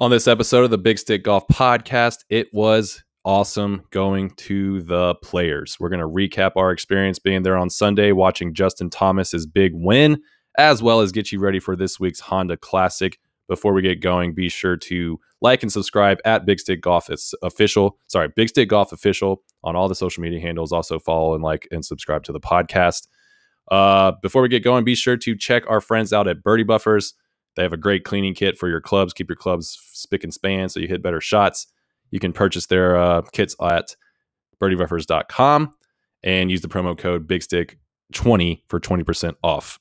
On this episode of the Big Stick Golf Podcast, it was awesome going to the players. We're going to recap our experience being there on Sunday, watching Justin Thomas's big win, as well as get you ready for this week's Honda Classic. Before we get going, be sure to like and subscribe at Big Stick Golf it's Official. Sorry, Big Stick Golf Official on all the social media handles. Also follow and like and subscribe to the podcast. Uh, before we get going, be sure to check our friends out at Birdie Buffers. They have a great cleaning kit for your clubs. Keep your clubs spick and span so you hit better shots. You can purchase their uh, kits at birdiebuffers.com and use the promo code BigStick20 for 20% off.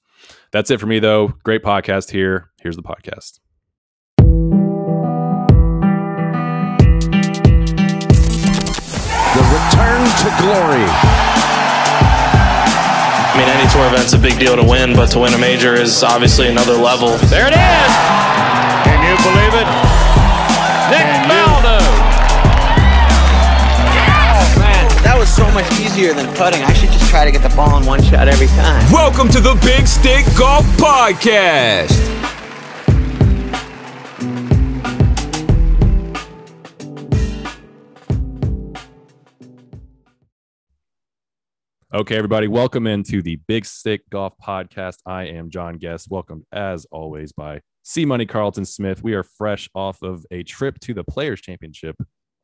That's it for me, though. Great podcast here. Here's the podcast. The return to glory. I mean, any tour event's a big deal to win, but to win a major is obviously another level. There it is! Can you believe it? Nick Faldo! Oh, man, that was so much easier than putting. I should just try to get the ball in one shot every time. Welcome to the Big Stick Golf Podcast. Okay, everybody, welcome into the Big Stick Golf Podcast. I am John Guest. Welcome, as always, by C Money Carlton Smith. We are fresh off of a trip to the Players Championship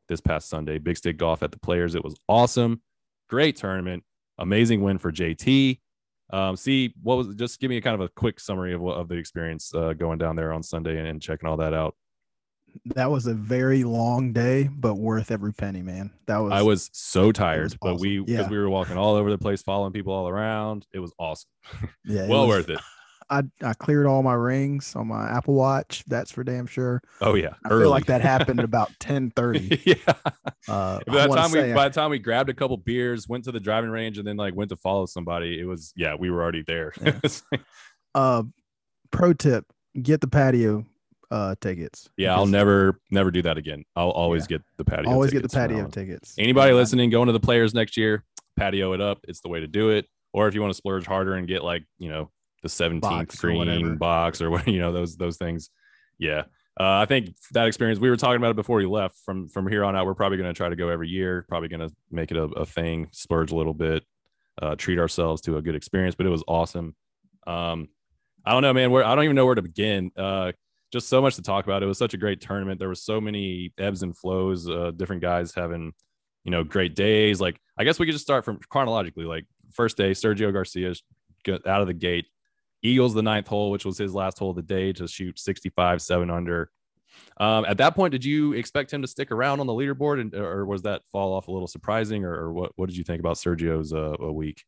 this past Sunday. Big Stick Golf at the Players. It was awesome. Great tournament. Amazing win for JT. Um, see, what was just give me a kind of a quick summary of of the experience uh, going down there on Sunday and, and checking all that out that was a very long day, but worth every penny, man. That was I was so tired, was but awesome. we because yeah. we were walking all over the place, following people all around. It was awesome. Yeah, well was, worth it. I I cleared all my rings on my Apple Watch. That's for damn sure. Oh yeah, I Early. feel like that happened at about ten thirty. yeah. Uh, by the time we by the time we grabbed a couple beers, went to the driving range, and then like went to follow somebody, it was yeah, we were already there. Yeah. uh, pro tip: get the patio uh tickets. Yeah, I'll never never do that again. I'll always yeah. get the patio. Always get the patio tickets. Anybody yeah. listening, going to the players next year, patio it up. It's the way to do it. Or if you want to splurge harder and get like you know the seventeenth green box or what you know those those things. Yeah, uh, I think that experience. We were talking about it before you left. From from here on out, we're probably going to try to go every year. Probably going to make it a, a, thing. Splurge a little bit. Uh, treat ourselves to a good experience. But it was awesome. Um, I don't know, man. Where I don't even know where to begin. Uh, just so much to talk about. It was such a great tournament. There were so many ebbs and flows, uh, different guys having, you know, great days. Like, I guess we could just start from chronologically. Like, first day, Sergio Garcia out of the gate. Eagles the ninth hole, which was his last hole of the day, to shoot 65, seven under. Um, at that point, did you expect him to stick around on the leaderboard, and, or was that fall off a little surprising, or, or what? What did you think about Sergio's uh, a week?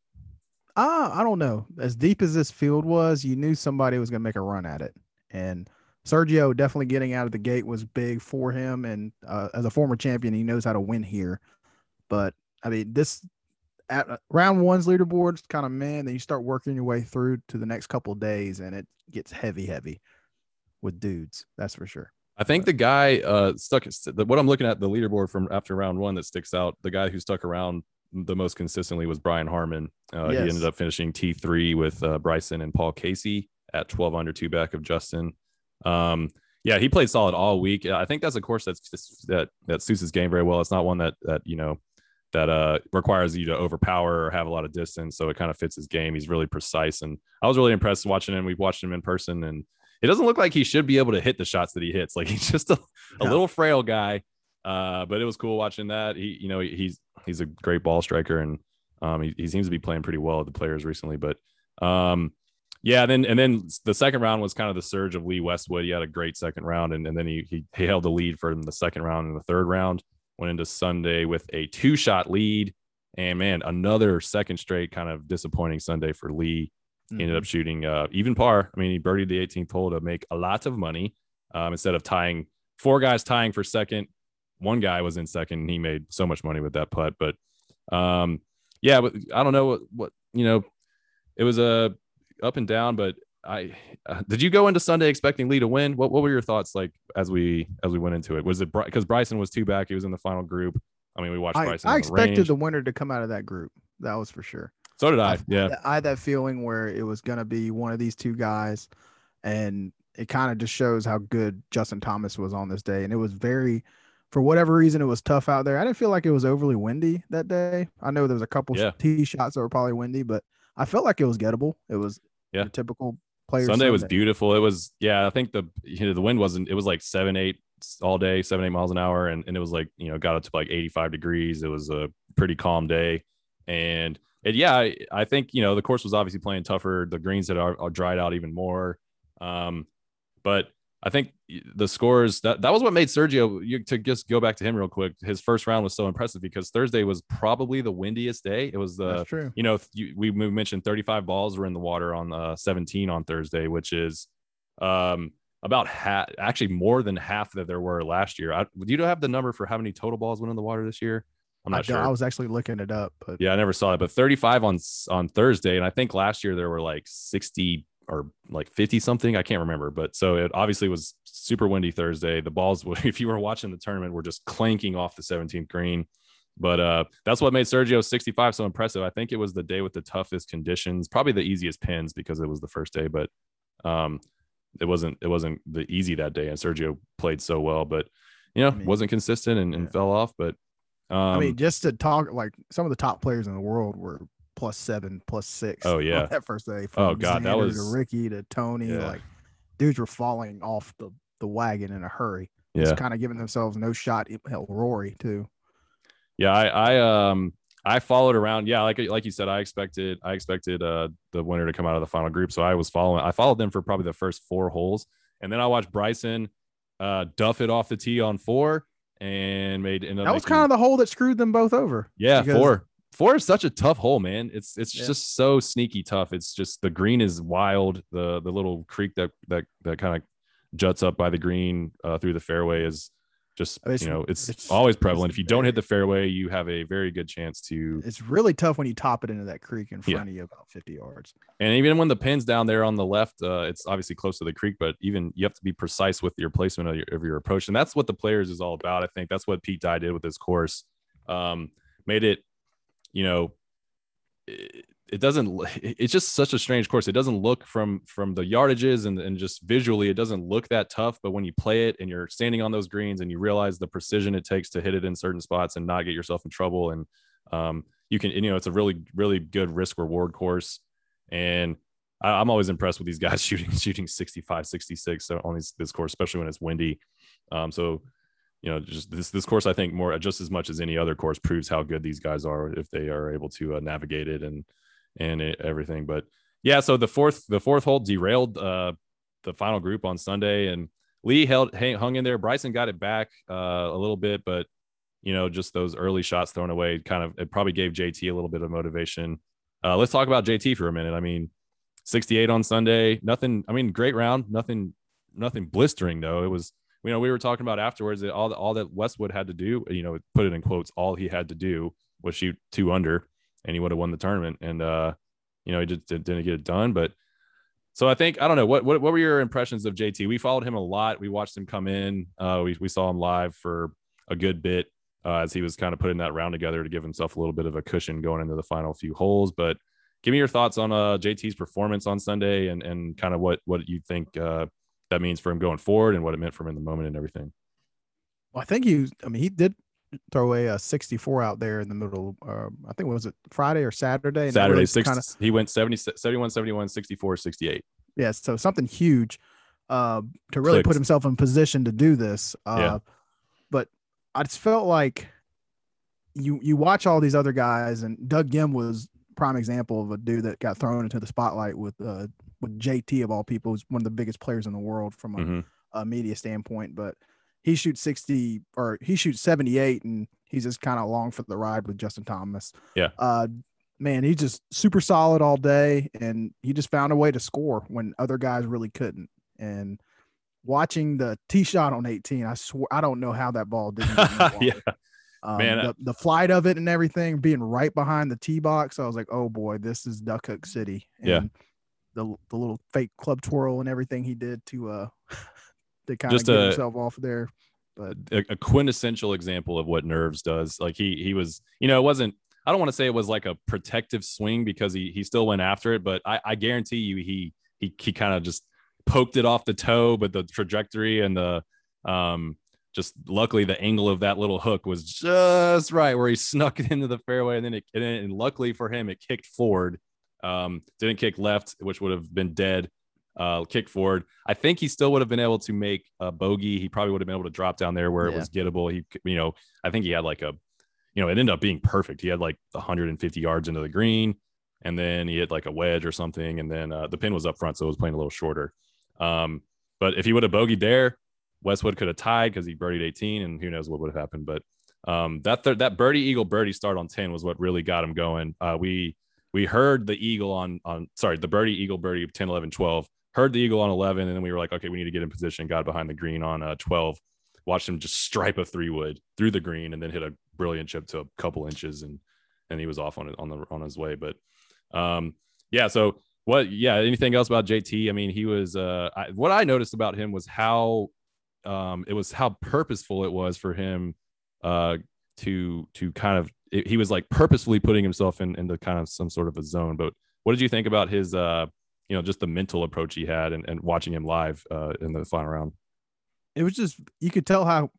Uh, I don't know. As deep as this field was, you knew somebody was going to make a run at it, and Sergio definitely getting out of the gate was big for him, and uh, as a former champion, he knows how to win here. But I mean, this at uh, round one's leaderboard's kind of man. Then you start working your way through to the next couple days, and it gets heavy, heavy with dudes. That's for sure. I think the guy uh, stuck. What I'm looking at the leaderboard from after round one that sticks out. The guy who stuck around the most consistently was Brian Harman. Uh, yes. He ended up finishing T3 with uh, Bryson and Paul Casey at 12 under, two back of Justin. Um, yeah, he played solid all week. I think that's a course that's just, that that suits his game very well. It's not one that that you know that uh requires you to overpower or have a lot of distance. So it kind of fits his game. He's really precise, and I was really impressed watching him. We've watched him in person, and it doesn't look like he should be able to hit the shots that he hits. Like he's just a, a little frail guy. Uh, but it was cool watching that. He, you know, he's he's a great ball striker, and um, he, he seems to be playing pretty well at the players recently. But um, yeah, then and then the second round was kind of the surge of Lee Westwood. He had a great second round, and, and then he, he he held the lead for the second round and the third round. Went into Sunday with a two shot lead, and man, another second straight kind of disappointing Sunday for Lee. Mm-hmm. He ended up shooting uh, even par. I mean, he birdied the 18th hole to make a lot of money um, instead of tying four guys tying for second. One guy was in second, and he made so much money with that putt. But um, yeah, but I don't know what what you know. It was a up and down, but I uh, did you go into Sunday expecting Lee to win? What what were your thoughts like as we as we went into it? Was it because Bryson was two back? He was in the final group. I mean, we watched I, Bryson. I expected range. the winner to come out of that group. That was for sure. So did I. I yeah, I had that feeling where it was going to be one of these two guys, and it kind of just shows how good Justin Thomas was on this day. And it was very, for whatever reason, it was tough out there. I didn't feel like it was overly windy that day. I know there was a couple Yeah. tee shots that were probably windy, but I felt like it was gettable. It was Yeah. typical player. Sunday was beautiful. It was yeah. I think the you know the wind wasn't. It was like seven eight all day, seven eight miles an hour, and, and it was like you know got up to like eighty five degrees. It was a pretty calm day, and and yeah, I, I think you know the course was obviously playing tougher. The greens had are, are dried out even more, um, but I think the scores that that was what made Sergio you, to just go back to him real quick. His first round was so impressive because Thursday was probably the windiest day. It was the true. you know, you, we mentioned 35 balls were in the water on uh, 17 on Thursday, which is um, about half, actually more than half that there were last year. I, do you have the number for how many total balls went in the water this year? I'm not don't- sure. I was actually looking it up, but yeah, I never saw it, but 35 on on Thursday, and I think last year there were like 60 or like 50 something. I can't remember, but so it obviously was super windy Thursday. The balls, if you were watching the tournament, were just clanking off the 17th green. But uh, that's what made Sergio 65 so impressive. I think it was the day with the toughest conditions, probably the easiest pins because it was the first day, but um, it wasn't it wasn't the easy that day. And Sergio played so well, but you know, I mean, wasn't consistent and, and yeah. fell off. But um, I mean, just to talk, like some of the top players in the world were plus seven, plus six. Oh, yeah. that first day. Oh, God, that was- to Rickie to Tony. Yeah. Like dudes were falling off the the wagon in a hurry. yeah, Just kind of giving themselves no shot. Hell, Rory too. Yeah, I, I um I followed around. Yeah, like like you said, I expected I expected uh the winner to come out of the final group. So I was following I followed them for probably the first four holes. And then I watched Bryson uh duff it off the tee on four and made up That was making- kind of the hole that screwed them both over. yeah, four. Four is such a tough hole, man. It's it's Yeah. just so sneaky tough. It's just the green is wild. The the little creek that that that kind of juts up by the green uh, through the fairway is just It's- you know it's, it's- always it's prevalent. If you don't hit the fairway, you have a very good chance to It's really tough when you top it into that creek in Yeah. front of you about 50 yards. And even when the pin's down there on the left, uh, it's obviously close to the creek, but even you have to be precise with your placement of your, of your approach. And that's what the players is all about. I think that's what Pete Dye did with his course. Um, made it, you know, it, it doesn't, it's just such a strange course. It doesn't look from, from the yardages and, and just visually, it doesn't look that tough, but when you play it and you're standing on those greens and you realize the precision it takes to hit it in certain spots and not get yourself in trouble. And, um, you can, you know, it's a really, really good risk reward course. And I, I'm always impressed with these guys shooting shooting 65, 66 so on these, this course, especially when it's windy. Um, so you know, just this this course, I think more just as much as any other course proves how good these guys are if they are able to uh, navigate it and and it, everything. But yeah, so the fourth the fourth hole derailed uh, the final group on Sunday, and Lee held hung in there. Bryson got it back uh, a little bit, but you know, just those early shots thrown away kind of it probably gave JT a little bit of motivation. Uh, let's talk about JT for a minute. I mean, 68 on Sunday, nothing. I mean, great round, nothing, nothing blistering though. It was, you know, we were talking about afterwards that all all that Westwood had to do, you know, put it in quotes, all he had to do was shoot two under, and he would have won the tournament. And uh, you know, he just did, didn't get it done. But so I think I don't know what what what were your impressions of JT? We followed him a lot. We watched him come in. Uh, we we saw him live for a good bit uh, as he was kind of putting that round together to give himself a little bit of a cushion going into the final few holes. But give me your thoughts on uh, JT's performance on Sunday and and kind of what what you think uh, that means for him going forward and what it meant for him in the moment and everything. Well, I think he, I mean, he did throw away a 64 out there in the middle. Uh, I think was it Friday or Saturday? And Saturday, really kinda- he went 70, 71, 71, 64, 68. yeah, so something huge uh, to really Clicked. put himself in position to do this. Uh, Yeah. But I just felt like you you watch all these other guys, and Doug Ghim was prime example of a dude that got thrown into the spotlight with uh, with JT of all people, who's one of the biggest players in the world from a, Mhm. a media standpoint. But he shoots 60 or he shoots 78, and he's just kind of along for the ride with Justin Thomas. Yeah. Uh, man, he's just super solid all day, and he just found a way to score when other guys really couldn't. And watching the tee shot on 18, I swear I don't know how that ball didn't. The yeah, Um, Man, I- the, the flight of it and everything, being right behind the tee box, I was like, oh boy, this is Duck Hook City. And Yeah. The the little fake club twirl and everything he did to uh to kind of get a- himself off there. But a, a quintessential example of what nerves does. Like he he was, you know, it wasn't. I don't want to say it was like a protective swing because he he still went after it, but I, I guarantee you he he he kind of just poked it off the toe, but the trajectory and the um just luckily the angle of that little hook was just right where he snuck it into the fairway and then it and luckily for him it kicked forward um didn't kick left which would have been dead uh kick forward i think he still would have been able to make a bogey he probably would have been able to drop down there where Yeah. it was gettable he you know i think he had like a you know it ended up being perfect he had like 150 yards into the green and then he hit like a wedge or something and then uh, the pin was up front so it was playing a little shorter um but if he would have bogeyed there Westwood could have tied because he birdied 18, and who knows what would have happened. But um, that third, that birdie eagle birdie start on 10 was what really got him going. Uh, we we heard the eagle on on sorry the birdie eagle birdie of 10, 11, 12. Heard the eagle on 11, and then we were like, okay, we need to get in position. Got behind the green on uh, 12. Watched him just stripe a three wood through the green, and then hit a brilliant chip to a couple inches, and and he was off on it on the on his way. But um, yeah, so what? Yeah, anything else about JT? I mean, he was. Uh, I, what I noticed about him was how um, it was how purposeful it was for him uh, to to kind of it- he was like purposefully putting himself in into kind of some sort of a zone. But what did you think about his uh, you know just the mental approach he had and, and watching him live uh, in the final round? it was just you could tell how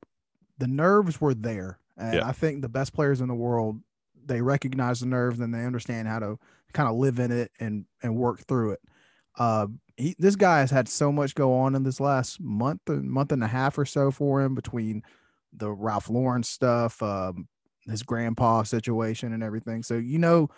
the nerves were there and Yeah. i think the best players in the world they recognize the nerves and they understand how to kind of live in it and and work through it uh he, this guy has had so much go on in this last month month and a half or so for him between the ralph lauren stuff um his grandpa situation and everything so you know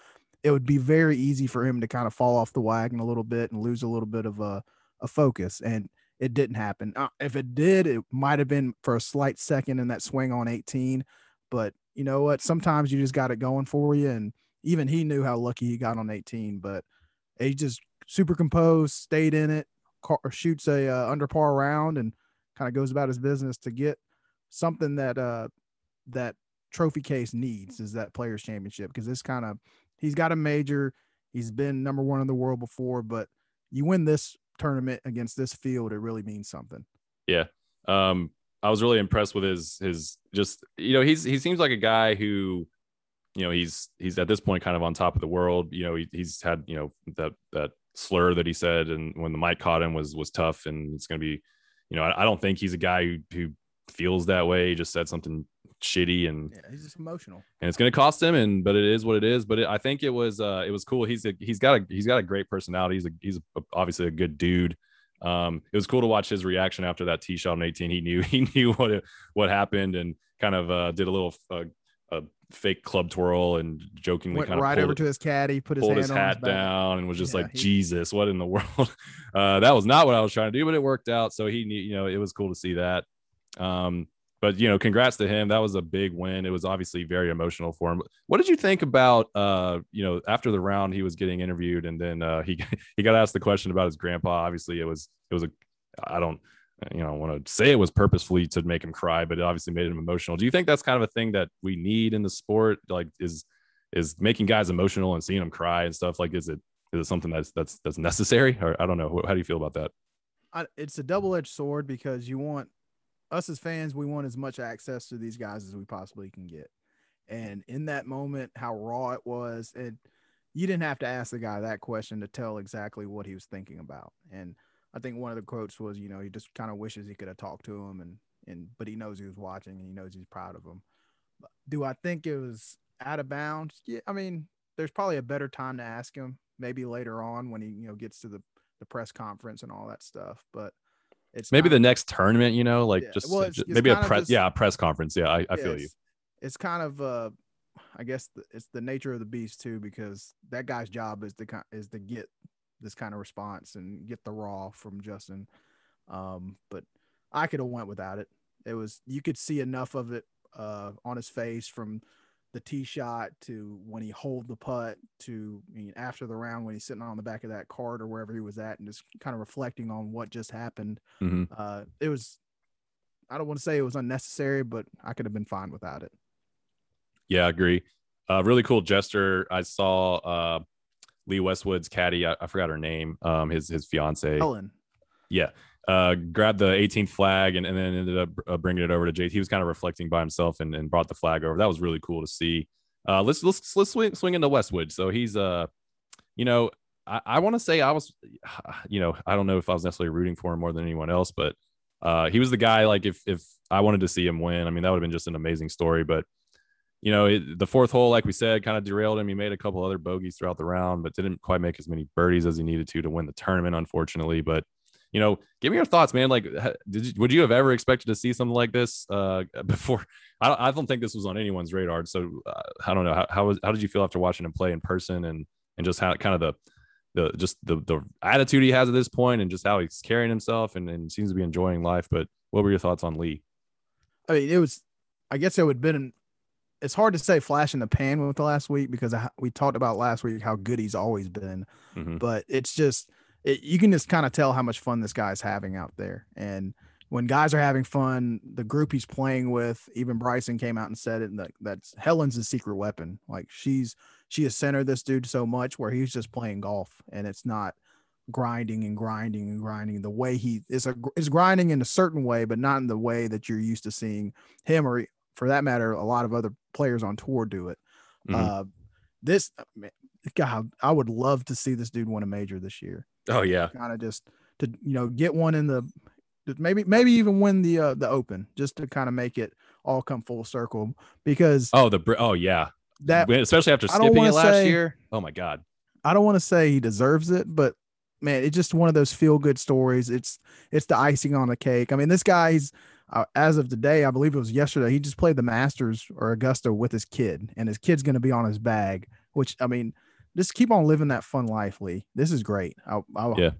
it would be very easy for him to kind of fall off the wagon a little bit and lose a little bit of a, a focus and it didn't happen. Uh, if it did, it might have been for a slight second in that swing on 18. But you know what? Sometimes you just got it going for you. And even he knew how lucky he got on 18. But he just super composed, stayed in it, car, shoots a uh, under par round, and kind of goes about his business to get something that uh that trophy case needs is that players championship because this kind of he's got a major he's been number one in the world before but you win this tournament against this field it really means something Yeah. Um, I was really impressed with his his just you know he's he seems like a guy who you know he's he's at this point kind of on top of the world. You know he, he's had you know that that slur that he said and when the mic caught him was was tough and it's going to be you know I, I don't think he's a guy who who feels that way. He just said something shitty and yeah he's just emotional. and it's going to cost him and but it is what it is. But it, i think it was uh it was cool. He's a, he's got a he's got a great personality. He's a he's a, obviously a good dude. Um it was cool to watch his reaction after that tee shot on 18 he knew he knew what it, what happened and kind of uh did a little uh, a fake club twirl and jokingly went kind of right over to his caddy put his pulled his hat his down and was just Yeah, like he- jesus what in the world? Uh that was not what i was trying to do but it worked out. So he knew you know it was cool to see that. Um but you know congrats to him. That was a big win. It was obviously very emotional for him. What did you think about uh you know after the round he was getting interviewed and then uh he he got asked the question about his grandpa. Obviously it was it was a i don't you know want to say it was purposefully to make him cry but it obviously made him emotional. Do you think that's kind of a thing that we need in the sport? Like is is making guys emotional and seeing them cry and stuff like is it is it something that's that's that's necessary? Or i don't know. How do you feel about that? I, it's a double-edged sword because you want us as fans we want as much access to these guys as we possibly can get. And in that moment how raw it was and you didn't have to ask the guy that question to tell exactly what he was thinking about. And i think one of the quotes was you know he just kind of wishes he could have talked to him and and but he knows he was watching and he knows he's proud of him. Do i think it was out of bounds? Yeah i mean there's probably a better time to ask him maybe later on when he you know gets to the the press conference and all that stuff. But it's maybe kinda- the next tournament you know like Yeah, just, well, it's- just- it's maybe a press just- yeah a press conference. Yeah i, I feel you. It's, kind of uh i guess the, it's the nature of the beast too because that guy's job is to is to get this kind of response and get the raw from justin. Um but i could have went without it. It was you could see enough of it uh on his face from the tee shot to when he hold the putt to I mean, after the round when he's sitting on the back of that cart or wherever he was at and just kind of reflecting on what just happened Mhm. uh it was i don't want to say it was unnecessary but i could have been fine without it Yeah, I agree. Uh, really cool gesture. I saw uh, Lee Westwood's caddy. I, I forgot her name. Um, his his fiance. Helen. Yeah. Uh, grabbed the 18th flag and, and then ended up uh, bringing it over to Jake. He was kind of reflecting by himself and, and brought the flag over. That was really cool to see. Uh, let's let's let's swing swing into Westwood. So he's uh, you know, I, I want to say I was, you know, I don't know if I was necessarily rooting for him more than anyone else, but uh, he was the guy. Like if if I wanted to see him win, I mean, that would have been just an amazing story. But you know, it, the fourth hole, like we said, kind of derailed him. He made a couple other bogeys throughout the round, but didn't quite make as many birdies as he needed to to win the tournament, unfortunately. But you know, give me your thoughts, man. Like, did you, would you have ever expected to see something like this uh, before? I don't, I don't think this was on anyone's radar. So uh, I don't know how how, was, how did you feel after watching him play in person and and just how kind of the the just the the attitude he has at this point and just how he's carrying himself and, and seems to be enjoying life. But what were your thoughts on Lee? I mean, it was. I guess it would have been. It's hard to say flash in the pan with the last week because we talked about last week how good he's always been, mm-hmm. but it's just it, you can just kind of tell how much fun this guy's having out there. And when guys are having fun, the group he's playing with, even Bryson came out and said it. That that's Helen's a secret weapon. Like she's she has centered this dude so much where he's just playing golf and it's not grinding and grinding and grinding the way he is a is grinding in a certain way, but not in the way that you're used to seeing him or for that matter, a lot of other players on tour do it. Mm-hmm. Uh, this God, I would love to see this dude win a major this year. Oh yeah, kind of just to you know get one in the maybe maybe even win the uh, the Open just to kind of make it all come full circle because oh the oh yeah. That especially after skipping it last say, year. Oh my god. I don't want to say he deserves it but man it's just one of those feel good stories. It's it's the icing on the cake. I mean this guy's uh, as of today I believe it was yesterday he just played the Masters or Augusta with his kid and his kid's going to be on his bag which I mean just keep on living that fun life, Lee. This is great. I, I yeah.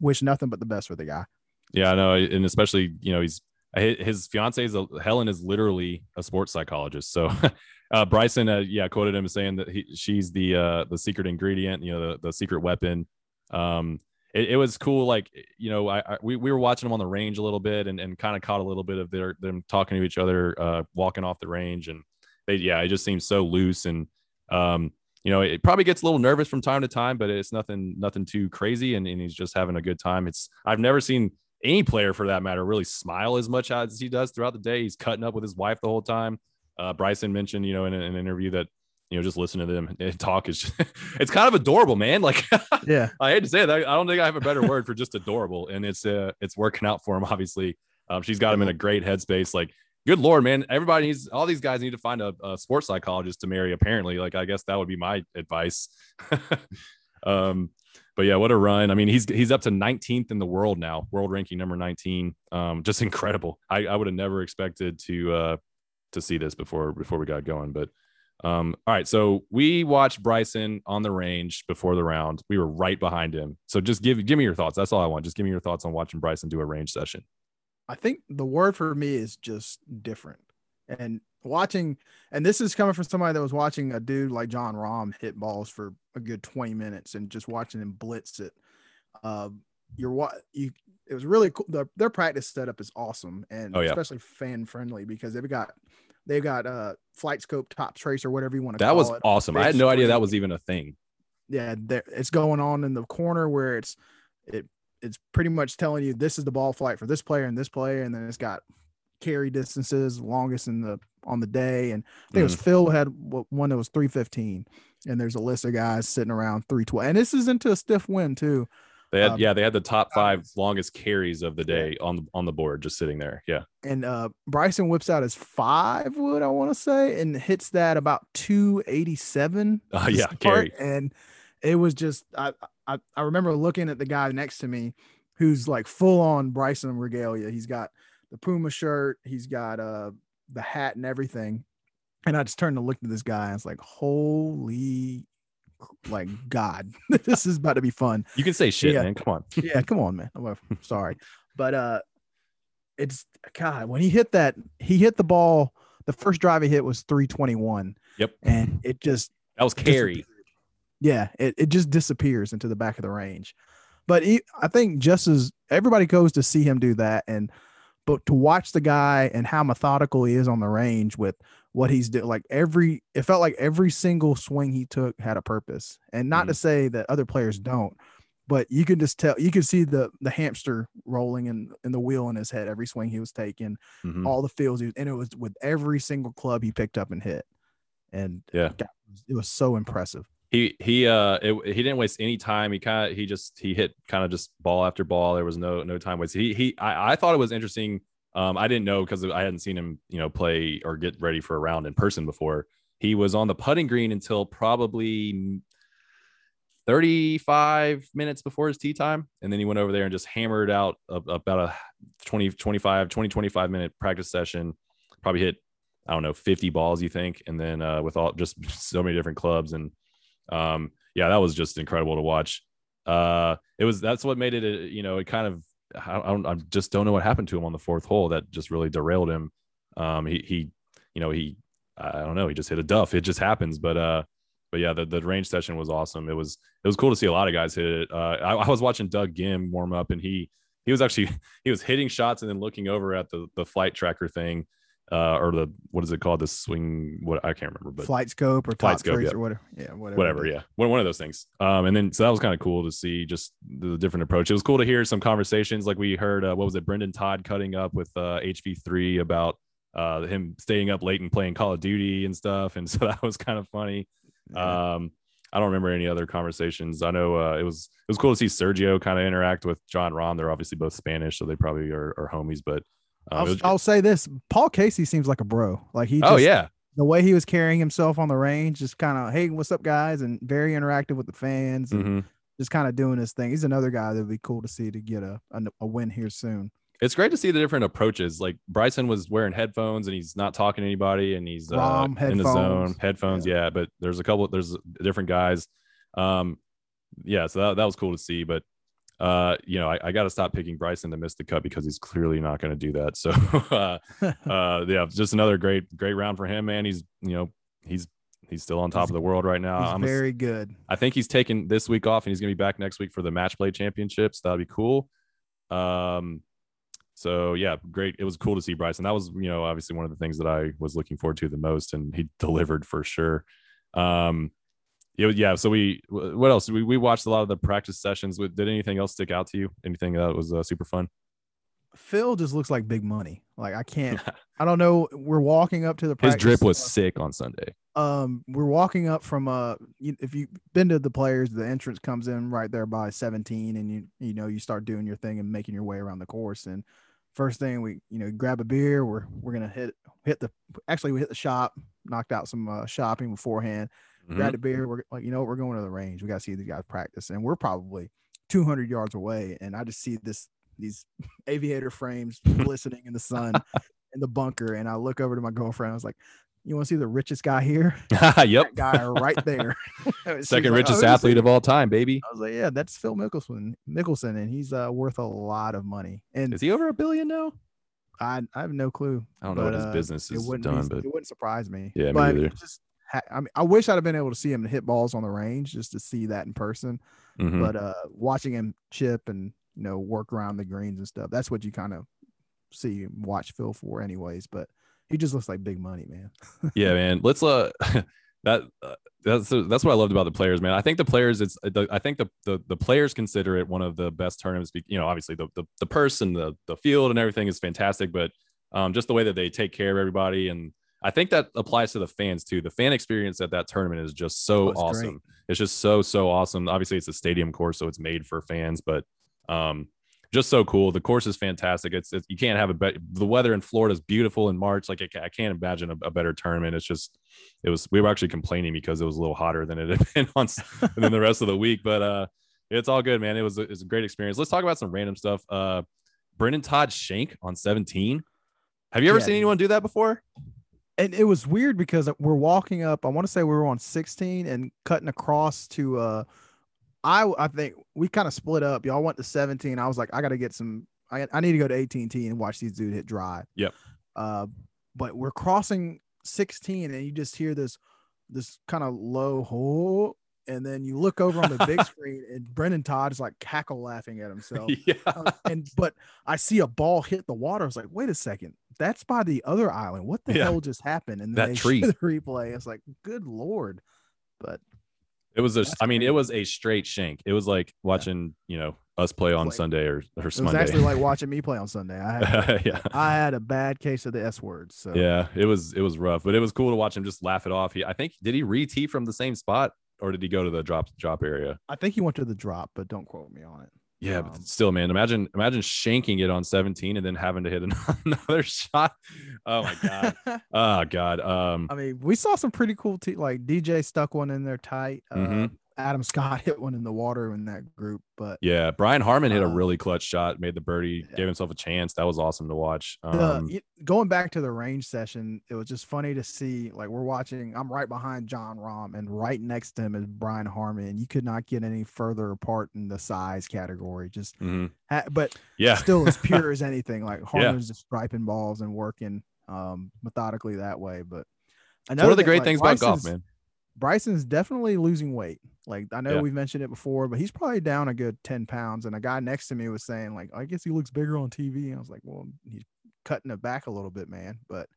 wish nothing but the best for the guy. Yeah, I know, and especially you know he's his fiance is a, Helen is literally a sports psychologist. So uh, Bryson, uh, yeah, quoted him saying that he, she's the uh, the secret ingredient, you know, the, the secret weapon. Um, it, it, was cool. Like you know, I, I, we, we were watching them on the range a little bit and, and kind of caught a little bit of their them talking to each other, uh, walking off the range, and they yeah, it just seems so loose and um, you know, it probably gets a little nervous from time to time, but it's nothing, nothing too crazy. And, and he's just having a good time. It's, I've never seen any player for that matter really smile as much as he does throughout the day. He's cutting up with his wife the whole time. Uh, Bryson mentioned, you know, in, an interview that, you know, just listening to them talk is, just, it's kind of adorable, man. Like, yeah, I hate to say that. I don't think I have a better word for just adorable. And it's, uh, it's working out for him, obviously. Um, she's got him in a great headspace. Like, good lord, man, everybody needs all these guys need to find a, a sports psychologist to marry. Apparently, like I guess that would be my advice. um, but yeah, what a run! I mean, he's he's up to 19th in the world now, world ranking number 19. Um, just incredible. I, I would have never expected to uh to see this before before we got going, but. Um, all right, so we watched Bryson on the range before the round. We were right behind him. So just give give me your thoughts. That's all I want. Just give me your thoughts on watching Bryson do a range session. I think the word for me is just different. And watching, and this is coming from somebody that was watching a dude like Jon Rahm hit balls for a good 20 minutes and just watching him blitz it. Uh, you're what you, it was really cool. The, their practice setup is awesome and oh, yeah. especially fan friendly because they've got, they've got uh flight scope top trace or whatever you want to that was it. awesome. I had no idea that was even a thing. Yeah. there, It's going on in the corner where it's, it it's pretty much telling you this is the ball flight for this player and this player, and then it's got carry distances, longest in the on the day. And I think mm. it was mm. Phil had one that was 315. And there's a list of guys sitting around 312. And this is into a stiff wind too. They had um, yeah, they had the top five longest carries of the day on the on the board just sitting there. Yeah. And uh Bryson whips out his five wood, I want to say, and hits that about 287. Uh, yeah, carry. And it was just I, I, I remember looking at the guy next to me who's like full on Bryson regalia. He's got the Puma shirt, he's got uh the hat and everything. And I just turned to look at this guy and I was like, holy like God, this is about to be fun. You can say shit, yeah. man. Come on. yeah, come on, man. I'm sorry. But uh it's God, when he hit that, he hit the ball. The first drive he hit was 321. Yep. And it just that was carry yeah, it, it just disappears into the back of the range. But he, I think just as everybody goes to see him do that, and but to watch the guy and how methodical he is on the range with what he's doing, like every, it felt like every single swing he took had a purpose. And not mm-hmm. to say that other players don't, but you can just tell, you can see the the hamster rolling in in the wheel in his head every swing he was taking, mm-hmm. all the fields he was, and it was with every single club he picked up and hit. And yeah, it was so impressive he he uh it, he didn't waste any time. He kind of he just he hit kind of just ball after ball. There was no no time waste. He he I, I thought it was interesting. Um, I didn't know because I hadn't seen him you know play or get ready for a round in person before. He was on the putting green until probably 35 minutes before his tee time. And then he went over there and just hammered out a, about a 20, 25, 20, 25 minute practice session. Probably hit, I don't know, 50 balls, you think. And then uh, with all just so many different clubs. And um, yeah, that was just incredible to watch. Uh, it was, that's what made it, you know, it kind of, I, don't, I just don't know what happened to him on the fourth hole that just really derailed him. Um, he, he, you know, he, I don't know, he just hit a duff. It just happens. But, uh, but yeah, the, the range session was awesome. It was it was cool to see a lot of guys hit it. Uh, I, I, was watching Doug Ghim warm up, and he he was actually he was hitting shots and then looking over at the the flight tracker thing, uh, or the what is it called? The swing what I can't remember, but flight scope or flight scope, yeah. or whatever. Yeah, whatever. Whatever, yeah, one one of those things. Um, and then so that was kind of cool to see just the different approach. It was cool to hear some conversations like we heard. Uh, what was it? Brendon Todd cutting up with uh, HV3 about uh, him staying up late and playing Call of Duty and stuff, and so that was kind of funny. Yeah. Um, I don't remember any other conversations. I know uh, it was it was cool to see Sergio kind of interact with Jon Rahm. They're obviously both Spanish, so they probably are, are homies. But um, I'll, was, I'll, say this: Paul Casey seems like a bro. Like he. Oh, just, oh yeah. The way he was carrying himself on the range, just kind of, hey, what's up, guys, and very interactive with the fans, and mm-hmm. just kind of doing his thing. He's another guy that'd be cool to see to get a, a, a win here soon it's great to see the different approaches. Like Bryson was wearing headphones and he's not talking to anybody and he's uh, in the zone, headphones. Yeah. yeah. but there's a couple, there's different guys. Um, yeah, so that, that was cool to see. But uh, you know, I, I got to stop picking Bryson to miss the cut because he's clearly not going to do that. So, uh, uh, yeah, just another great, great round for him, man. He's, you know, he's he's still on top he's, of the world right now. I'm very a, good. I think he's taking this week off and he's going to be back next week for the match play championships. That'd be cool. Um, so yeah, great. It was cool to see Bryson. That was, you know, obviously one of the things that I was looking forward to the most, and he delivered for sure. Um, yeah, yeah. So we, what else? We we watched a lot of the practice sessions. Did anything else stick out to you? Anything that was uh, super fun? Phil just looks like big money. Like I can't. I don't know. We're walking up to the. His drip was sick on Sunday. Um, we're walking up from uh, if you've been to the players, the entrance comes in right there by 17, and you you know you start doing your thing and making your way around the course, and first thing we you know grab a beer we're we're gonna hit hit the actually we hit the shop knocked out some uh, shopping beforehand mm-hmm. grab a beer we're like you know we're going to the range we got to see these guys practice and we're probably 200 yards away and i just see this these aviator frames glistening in the sun in the bunker and i look over to my girlfriend i was like you want to see the richest guy here? yep, that guy right there. Second like, richest oh, athlete of all time, baby. I was like, yeah, that's Phil Mickelson, Mickelson, and he's uh, worth a lot of money. And is he over a billion now? I I have no clue. I don't but, know what his uh, business is done, be, but it wouldn't surprise me. Yeah, but me either. Just, I mean, I wish I'd have been able to see him hit balls on the range just to see that in person. Mm-hmm. But uh, watching him chip and you know work around the greens and stuff, that's what you kind of see watch Phil for, anyways. But he just looks like big money, man. yeah, man. Let's uh that uh, that's that's what I loved about the players, man. I think the players, it's the, I think the, the the players consider it one of the best tournaments. You know, obviously the the the person, the the field, and everything is fantastic, but um, just the way that they take care of everybody, and I think that applies to the fans too. The fan experience at that tournament is just so oh, awesome. Great. It's just so so awesome. Obviously, it's a stadium course, so it's made for fans, but um, just so cool. The course is fantastic. It's, it's you can't have a better. The weather in Florida is beautiful in March. Like I, I can't imagine a, a, better tournament. It's just it was. We were actually complaining because it was a little hotter than it had been on than the rest of the week. But uh, it's all good, man. It was a, it was a great experience. Let's talk about some random stuff. Uh, Brendon Todd Shank on 17. Have you ever yeah, seen anyone do that before? And it was weird because we're walking up. I want to say we were on 16 and cutting across to uh I I think we kind of split up. Y'all went to 17. I was like, I got to get some. I, I need to go to AT&T and watch these dudes hit drive. Yep. Uh, but we're crossing 16, and you just hear this this kind of low hole, and then you look over on the big screen, and Brendon Todd is like cackle laughing at himself. Yeah. Uh, and but I see a ball hit the water. I was like, wait a second, that's by the other island. What the yeah. hell just happened? And then that tree the replay. It's like, good lord. But it was a. I mean, it was a straight shank. It was like watching, you know, us play on Sunday or or Sunday. it was actually like watching me play on Sunday. I had, yeah, I had a bad case of the S word. So yeah, it was it was rough, but it was cool to watch him just laugh it off. He, I think, did he re tee from the same spot? or did he go to the drop drop area? I think he went to the drop, but don't quote me on it. Yeah, Um, but still, man, imagine imagine shanking it on 17 and then having to hit another shot. Oh my god. oh god. Um I mean, we saw some pretty cool te- like DJ stuck one in there tight. Uh, Mhm. Adam Scott hit one in the water in that group, but yeah, Brian Harman hit a Uh, really clutch shot, made the birdie, yeah. gave himself a chance. That was awesome to watch. Um y- going back to the range session, it was just funny to see. Like we're watching, I'm right behind Jon Rahm, and right next to him is Brian Harman. You could not get any further apart in the size category. Just, mhm. ha- but yeah. still as pure as anything. Like Harman's just striping balls and working um methodically that way. But It's one of the thing, great like, things about golf, Bryson's- man. Bryson's definitely losing weight. Like I know Yeah. we've mentioned it before, but he's probably down a good 10 pounds. And a guy next to me was saying, like, I guess he looks bigger on TV. And I was like, Well, he's cutting it back a little bit, man. But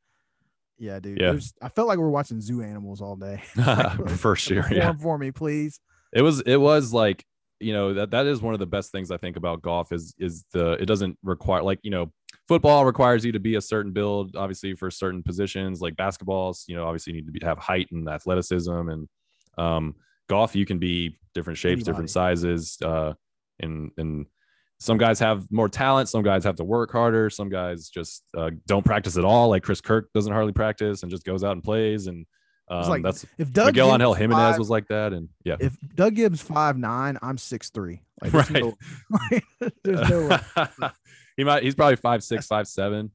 yeah, dude. Yeah. there's- I felt like we were watching zoo animals all day. Like, For sure. Yeah. for me, please. it was it was like you know that that is one of the best things i think about golf is is the it doesn't require like you know football requires you to be a certain build obviously for certain positions like basketballs you know obviously you need to be, have height and athleticism and um golf you can be different shapes different sizes uh and and some guys have more talent some guys have to work harder some guys just uh, don't practice at all like chris kirk doesn't hardly practice and just goes out and plays and um, like that's If Doug miguel angel Gibbs jimenez five- was like that and yeah if Doug Gibbs five nine, I'm six three. Like, there's Right. no, there's no way. he might. He's probably five six, five seven.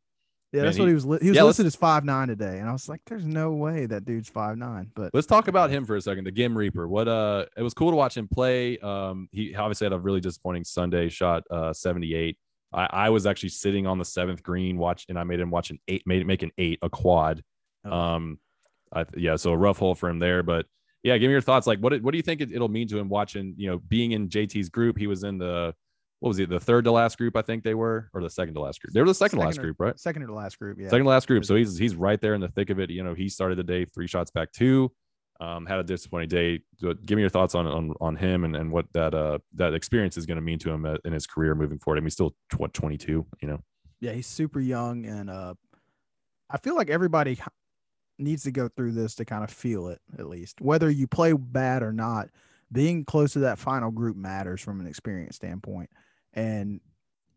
Yeah, Man, that's he- what he was. Li- he was yeah, listed as five nine today, and I was like, "There's no way that dude's five nine. But Let's talk about him for a second. The Gim Reaper. What? Uh, it was cool to watch him play. Um, he obviously had a really disappointing Sunday. Shot uh seventy eight. I, I was actually sitting on the seventh green watch, and I made him watch an eight, made make an eight, a quad. Oh. Um, I yeah, so a rough hole for him there, but yeah, give me your thoughts. Like, what what do you think it, it'll mean to him watching? You know, being in JT's group. He was in the what was he? The third to last group, I think they were, or the second to last group. They were the second, to last or- group, right? second to last group, yeah. second to last group. So he's he's right there in the thick of it. You know, he started the day three shots back two. Um, had a disappointing day. Give me your thoughts on on on him and, and what that uh that experience is going to mean to him uh, in his career moving forward. I mean, he's still what 22. You know. yeah, he's super young, and uh, I feel like everybody needs to go through this to kind of feel it, at least. Whether you play bad or not, being close to that final group matters from an experience standpoint, and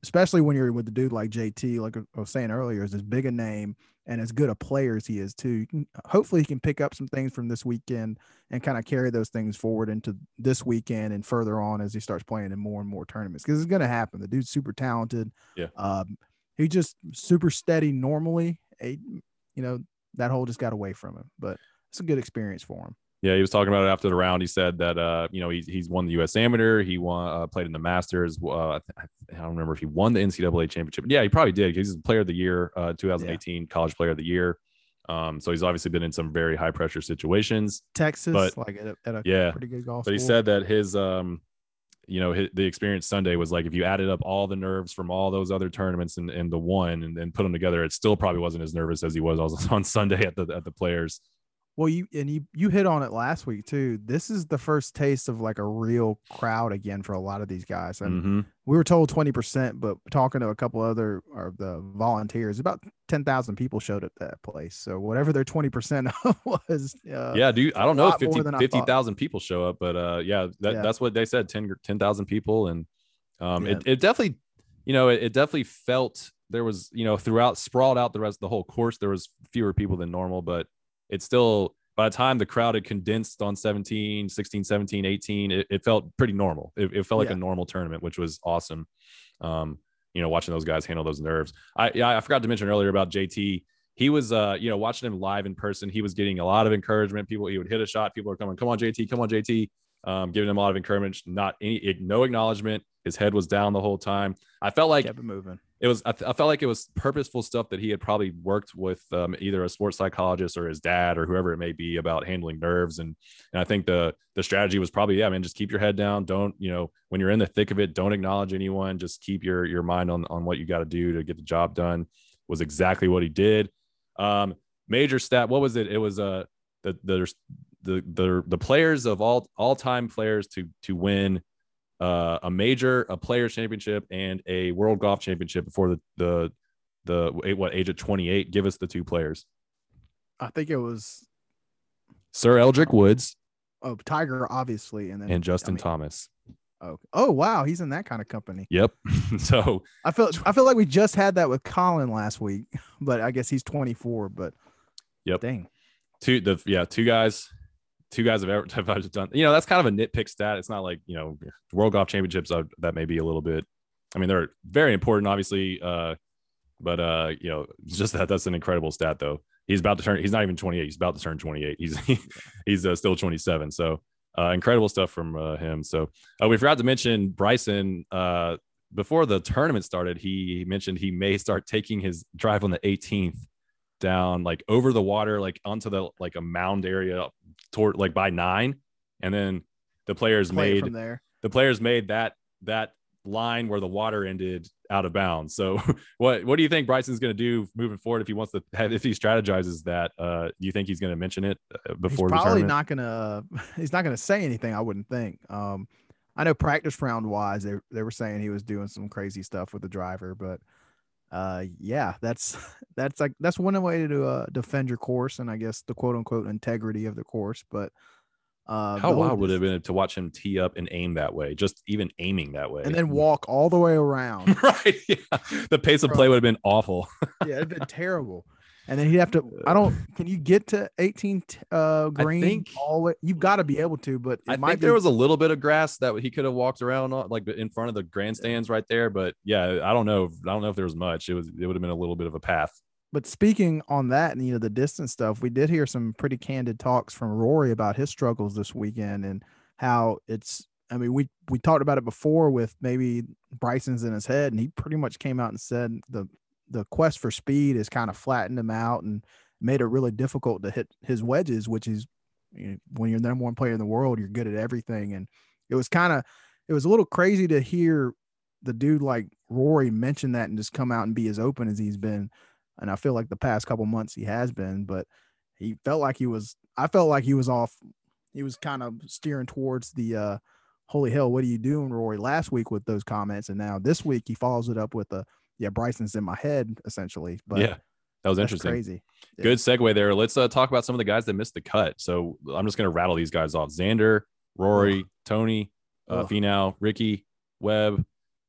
especially when you're with a dude like JT, like I was saying earlier, is as big a name and as good a player as he is too. You can, hopefully, he can pick up some things from this weekend and kind of carry those things forward into this weekend and further on as he starts playing in more and more tournaments because it's going to happen. The dude's super talented. Yeah. Um, he just super steady normally. You know, that hole just got away from him, but it's a good experience for him. Yeah, he was talking about it after the round. He said that uh, you know he's he's won the U.S. Amateur. He won uh, played in the Masters. Uh, I don't remember if he won the NCAA championship. Yeah, he probably did. He's a Player of the Year, uh, 2018 College Player of the Year. Um, so he's obviously been in some very high pressure situations. Texas, But- like at a, at a Yeah, pretty good golf. but he school. said that his um you know his, the experience sunday was like if you added up all the nerves from all those other tournaments and, and the one and then put them together it still probably wasn't as nervous as he was on sunday at the at the players Well, you and you you hit on it last week too. This is the first taste of like a real crowd again for a lot of these guys. And Mhm. we were told 20%, but talking to a couple other of the volunteers, about 10,000 people showed up at that place. So whatever their 20% was, uh, yeah dude i don't know if more 50 than 50,000 people show up but uh yeah, that, Yeah. that's what they said 10 10,000 people and um Yeah. it, it definitely you know it, it definitely felt there was you know throughout sprawled out the rest of the whole course there was fewer people than normal but it's still by the time the crowd had condensed on 17 16 17 18 it, it felt pretty normal. It, it felt like Yeah. a normal tournament which was awesome. Um you know watching those guys handle those nerves. I yeah i forgot to mention earlier about jt he was uh you know watching him live in person he was getting a lot of encouragement. People he would hit a shot people are coming come on jt come on jt um, giving him a lot of encouragement not any no acknowledgement. His head was down the whole time. I felt like kept it moving. it was I, th- I felt like it was purposeful stuff that he had probably worked with um, either a sports psychologist or his dad or whoever it may be about handling nerves. And and I think the the strategy was probably yeah man just keep your head down. Don't you know when you're in the thick of it don't acknowledge anyone. Just keep your your mind on on what you got to do to get the job done was exactly what he did. Um major stat what was it? It was uh the the the the, the players of all all time players to to win uh, a major, a players championship, and a world golf championship before the the the what age of 28. Give us the two players. I think it was Sir Eldrick Woods oh Tiger obviously, and then and Justin I mean, Thomas. Oh, oh wow, he's in that kind of company. Yep. so I feel I feel like we just had that with Collin last week, but I guess he's 24. But yep, dang, two the yeah two guys, two guys have ever have done. You know that's kind of a nitpick stat. It's not like you know World Golf Championships uh, that may be a little bit. I mean they're very important, obviously, uh, but uh, you know just that that's an incredible stat though. He's about to turn. He's not even 28. He's about to turn 28. He's he's uh, still 27. So uh, incredible stuff from uh, him. So uh, we forgot to mention Bryson. Uh, before the tournament started, he mentioned he may start taking his drive on the 18th down like over the water, like onto the like a mound area toward like by nine, and then the players Play made there. the players made that that line where the water ended out of bounds. So what what do you think Bryson's going to do moving forward if he wants to have, if he strategizes that? Uh, do you think he's going to mention it uh, before he's probably not gonna he's not gonna say anything. I wouldn't think. Um, I know practice round wise, they they were saying he was doing some crazy stuff with the driver, but uh, yeah, that's that's like that's one way to uh, defend your course and I guess the quote unquote integrity of the course. But uh, How wild would it have been to watch him tee up and aim that way? Just even aiming that way, and then walk all the way around? right? Yeah, the pace of play would have been awful. yeah, it'd been terrible. And then he'd have to. I don't. Can you get to 18 t- uh green? think- all. You've got to be able to, but it I might think be, there was a little bit of grass that he could have walked around on, like in front of the grandstands right there. But yeah, I don't know. I don't know if there was much. It was. It would have been a little bit of a path. But speaking on that, and you know the distance stuff, we did hear some pretty candid talks from Rory about his struggles this weekend and how it's. I mean, we we talked about it before with maybe Bryson's in his head, and he pretty much came out and said the the quest for speed has kind of flattened him out and made it really difficult to hit his wedges, which is you know, when you're the number one player in the world, you're good at everything. And it was kind of it was a little crazy to hear the dude like Rory mention that and just come out and be as open as he's been and I feel like the past couple months he has been, but he felt like he was. I felt like he was off. He was kind of steering towards the uh, holy hell. What are you doing, Rory? Last week with those comments, and now this week he follows it up with a yeah. Bryson's in my head essentially, but yeah, that was interesting. crazy. Yeah. Good segue there. Let's uh, talk about some of the guys that missed the cut. So I'm just going to rattle these guys off: Xander, Rory, Tony, uh, Ugh. Finau, Rickie, Webb,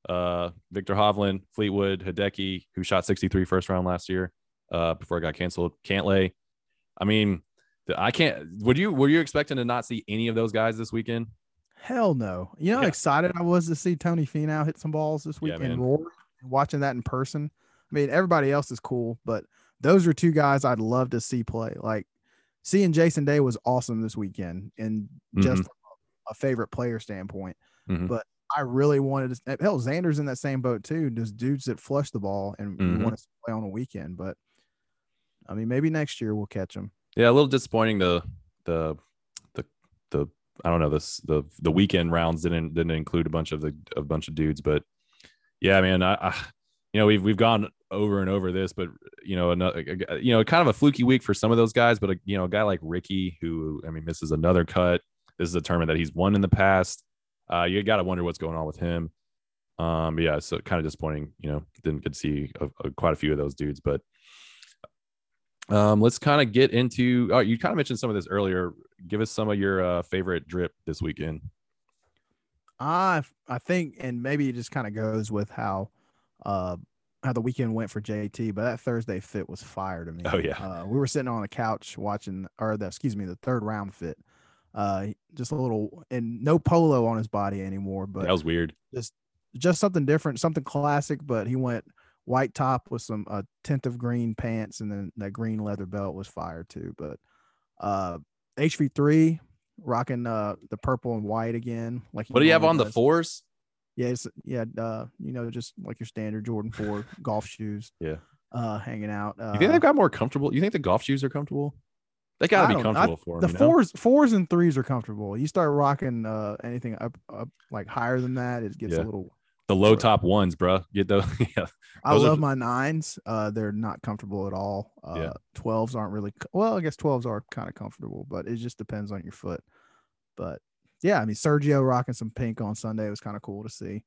uh, Viktor Hovland, Fleetwood, Hideki, who shot 63 first round last year uh, before it got canceled. Cantlay. I mean, the- I can't. Would you were you expecting to not see any of those guys this weekend? Hell no. You know how excited I was to see Tony Finau hit some balls this weekend. man. Rory, watching that in person. I mean, everybody else is cool, but those are two guys I'd love to see play. Like seeing Jason Day was awesome this weekend, and just from a favorite player standpoint. Mhm. But I really wanted to. Hell, Xander's in that same boat too. Just dudes that flush the ball and Mhm. want to play on a weekend. But I mean, maybe next year we'll catch them. Yeah, a little disappointing. The the the the I don't know this the the weekend rounds didn't didn't include a bunch of the a bunch of dudes, but yeah, man, I, I you know we've we've gone over and over this, but you know another you know kind of a fluky week for some of those guys, but a, you know a guy like Rickie who I mean misses another cut. This is a tournament that he's won in the past. Uh, you got to wonder what's going on with him. Um, yeah, so kind of disappointing. You know, didn't get to see a, a, quite a few of those dudes, but um, let's kind of get into. Oh, you kind of mentioned some of this earlier. Give us some of your uh, favorite drip this weekend. I I think, and maybe it just kind of goes with how uh how the weekend went for JT, but that Thursday fit was fire to me. Oh, yeah. uh, we were sitting on the couch watching, or the excuse me, the third round fit. Uh, just a little, and no polo on his body anymore, but that was weird. just just something different, something classic. But he went white top with some uh, tint of green pants, and then that green leather belt was fire too. But uh, HV3 rocking uh the purple and white again. Like What do you have on normally the fours? Yeah, it's, yeah, uh, you know, just like your standard Jordan Four golf shoes. Yeah. uh, hanging out. Uh, You think they've got more comfortable? You think the golf shoes are comfortable? They got I to be don't- I- comfortable for the them. know? fours, fours and threes are comfortable. You start rocking uh anything up, up like higher than that, it gets Yeah. a little. The low top ones, bro. Get those. yeah, I Those are love the- my nines. Uh, they're not comfortable at all. Uh, Yeah. twelves aren't really. Well, I guess twelves are kind of comfortable, but it just depends on your foot. But yeah, I mean, Sergio rocking some pink on Sunday was kind of cool to see.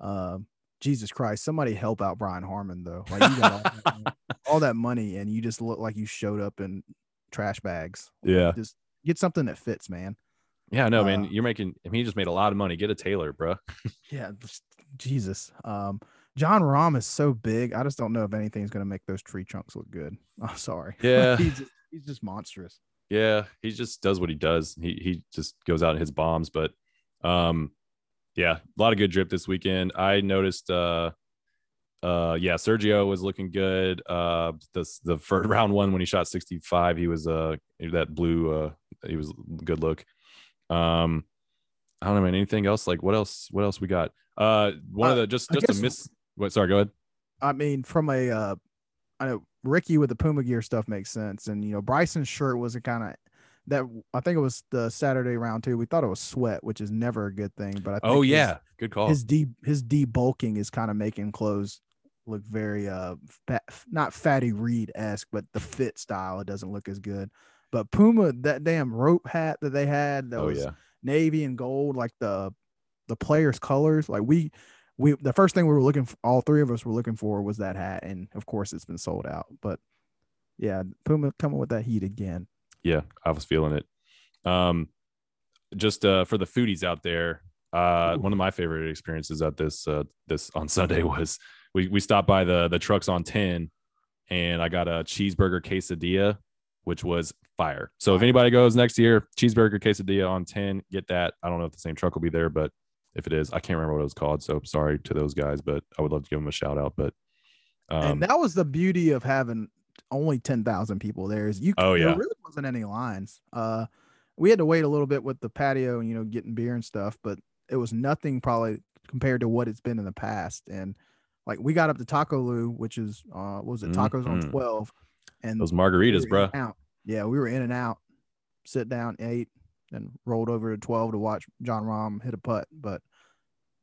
Um, Jesus Christ, somebody help out Brian Harman though. Like you got all, that, all that money and you just look like you showed up in trash bags. yeah. Just get something that fits, man. Yeah, no, man, Uh, you're making. I mean, he just made a lot of money. Get a tailor, bro. Yeah, Jesus. Um, Jon Rahm is so big. I just don't know if anything's gonna make those tree trunks look good. I'm sorry. Yeah. he's just, he's just monstrous. Yeah, he just does what he does. He he just goes out and hits bombs. But um, yeah, a lot of good drip this weekend. I noticed. Uh, uh, yeah, Sergio was looking good. Uh, this the first round one when he shot 65, he was uh that blue. Uh, he was good look. Um, I don't know, man. Anything else? Like what else? What else we got? Uh, one of Uh, the just just guess- a miss. What? Sorry, go ahead. I mean, from a, uh, I know Rickie with the Puma gear stuff makes sense, and you know Bryson's shirt was a kind of that. I think it was the Saturday round too. We thought it was sweat, which is never a good thing. But I think Oh his- yeah, good call. his de his debulking is kind of making clothes look very uh fat, not fatty Reed esque, but the fit style it doesn't look as good. But Puma, that damn rope hat that they had, that oh was yeah. Navy and gold, like the the players' colors. Like we we the first thing we were looking for, all three of us were looking for was that hat, and of course it's been sold out. But yeah, Puma coming with that heat again. yeah i was feeling it um just uh for the foodies out there uh one of my favorite experiences at this uh this on sunday was we we stopped by the the trucks on 10 and i got a cheeseburger quesadilla which was fire. So if anybody goes next year cheeseburger quesadilla on 10 get that. I don't know if the same truck will be there but if it is i can't remember what it was called so sorry to those guys but i would love to give them a shout out but um and that was the beauty of having only 10,000 people there is you Oh, there yeah. really wasn't any lines. Uh we had to wait a little bit with the patio and you know getting beer and stuff but it was nothing probably compared to what it's been in the past. And like we got up to Taco Lu which is uh what was it? Tacos on Mhm. 12 and those margaritas bro out. Yeah we were in and out sit down ate and rolled over to 12 to watch Jon Rahm hit a putt but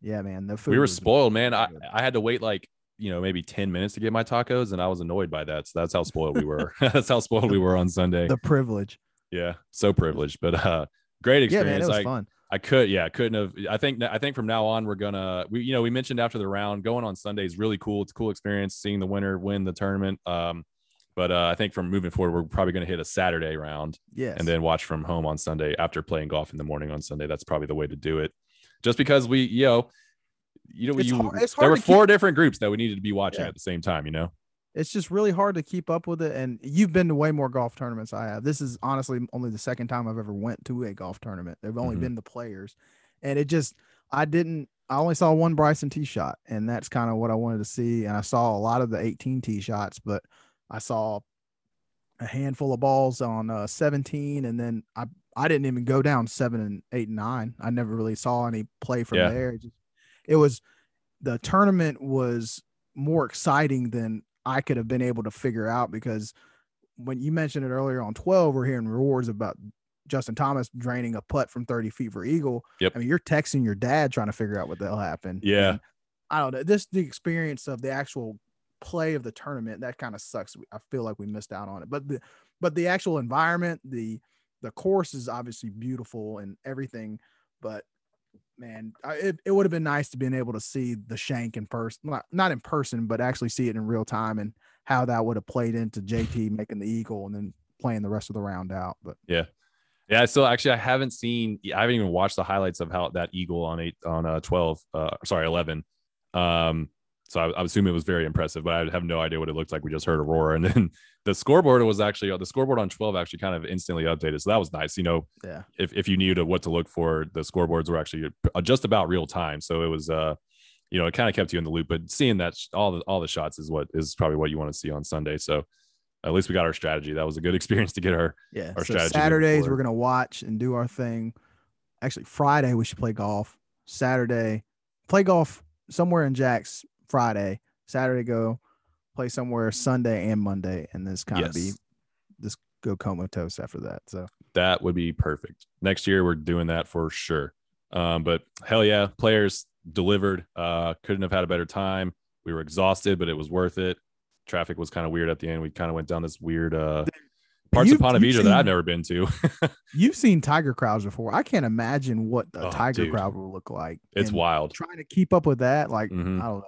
yeah man the food we were spoiled, man. I. I had to wait like you know maybe 10 minutes to get my tacos and I was annoyed by that. So that's how spoiled we were. that's how spoiled we were on Sunday. the privilege yeah, so privileged, but uh great yeah man experience. it was I, fun I could yeah, couldn't have I think I think from now on we're gonna we you know we mentioned after the round going on Sunday is really cool. It's a cool experience seeing the winner win the tournament. Um but uh, I think from moving forward, we're probably going to hit a Saturday round yes and then watch from home on Sunday after playing golf in the morning on Sunday. That's probably the way to do it. Just because we, you know, you know, It's you, hard- there were to keep- four different groups that we needed to be watching Yeah. at the same time. You know, it's just really hard to keep up with it and you've been to way more golf tournaments i have this is honestly only the second time i've ever went to a golf tournament they've only Mhm. been the players and it just i didn't i only saw one bryson tee shot and that's kind of what i wanted to see and i saw a lot of the 18 tee shots but i saw a handful of balls on uh, 17 and then i i didn't even go down seven and eight and nine i never really saw any play from Yeah. there it, just, it was the tournament was more exciting than I could have been able to figure out because when you mentioned it earlier on 12, we're hearing roars about Justin Thomas draining a putt from 30 feet for Eagle. Yep. I mean, you're texting your dad trying to figure out what the hell happened. Yeah. And I don't know. This the experience of the actual play of the tournament that kind of sucks. I feel like we missed out on it. But the but the actual environment, the the course is obviously beautiful and everything, but man, it, it would have been nice to been able to see the shank in person, not, not in person, but actually see it in real time and how that would have played into JT making the eagle and then playing the rest of the round out. But yeah. yeah. So actually I haven't seen I haven't even watched the highlights of how that eagle on eight on uh 12 uh sorry 11 um so I, I assume it was very impressive but I have no idea what it looked like we just heard a roar and then the scoreboard was actually the scoreboard on 12 actually kind of instantly updated so that was nice you know yeah, if, if you knew to what to look for the scoreboards were actually uh, just about real time so it was uh you know it kind of kept you in the loop but seeing that sh- all the all the shots is what is probably what you want to see on sunday so at least we got our strategy that was a good experience to get our yeah. Our so strategy Saturdays we're gonna watch and do our thing. Actually, Friday we should play golf. Saturday, play golf somewhere in Jack's Friday. Saturday go play somewhere Sunday and Monday, and this kind of be this go comatose after that. So that would be perfect. Next year we're doing that for sure. Um, but hell yeah, players delivered. Uh, couldn't have had a better time. We were exhausted, but it was worth it. Traffic was kind of weird at the end. We kind of went down this weird uh parts You- of Ponte you've that I've never been to. You've seen tiger crowds before. I can't imagine what a Oh, tiger dude. crowd will look like. it's And wild. Trying to keep up with that, like Mhm. I don't know.